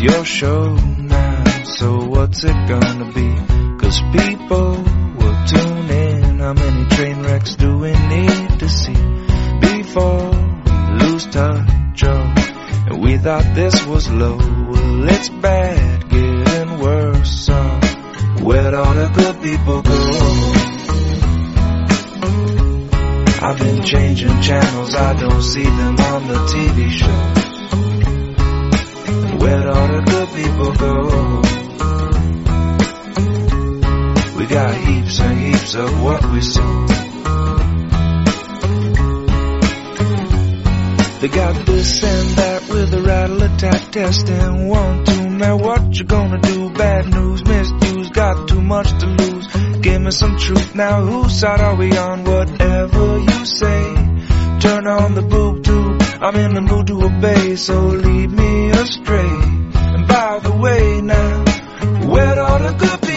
your show now. So what's it gonna be? Cause people will tune in. How many train wrecks do we need to see before we lose touch? Thought this was low. Well, it's bad, getting worse. So where'd all the good people go? I've been changing channels, I don't see them on the TV shows. Where'd all the good people go? We got heaps and heaps of what we sow. They got this and that with a rattle attack test and one, two, man, what you gonna do? Bad news, misuse, got too much to lose. Give me some truth now, whose side are we on? Whatever you say, turn on the boob tube. I'm in the mood to obey, so lead me astray. And by the way now, where'd all the good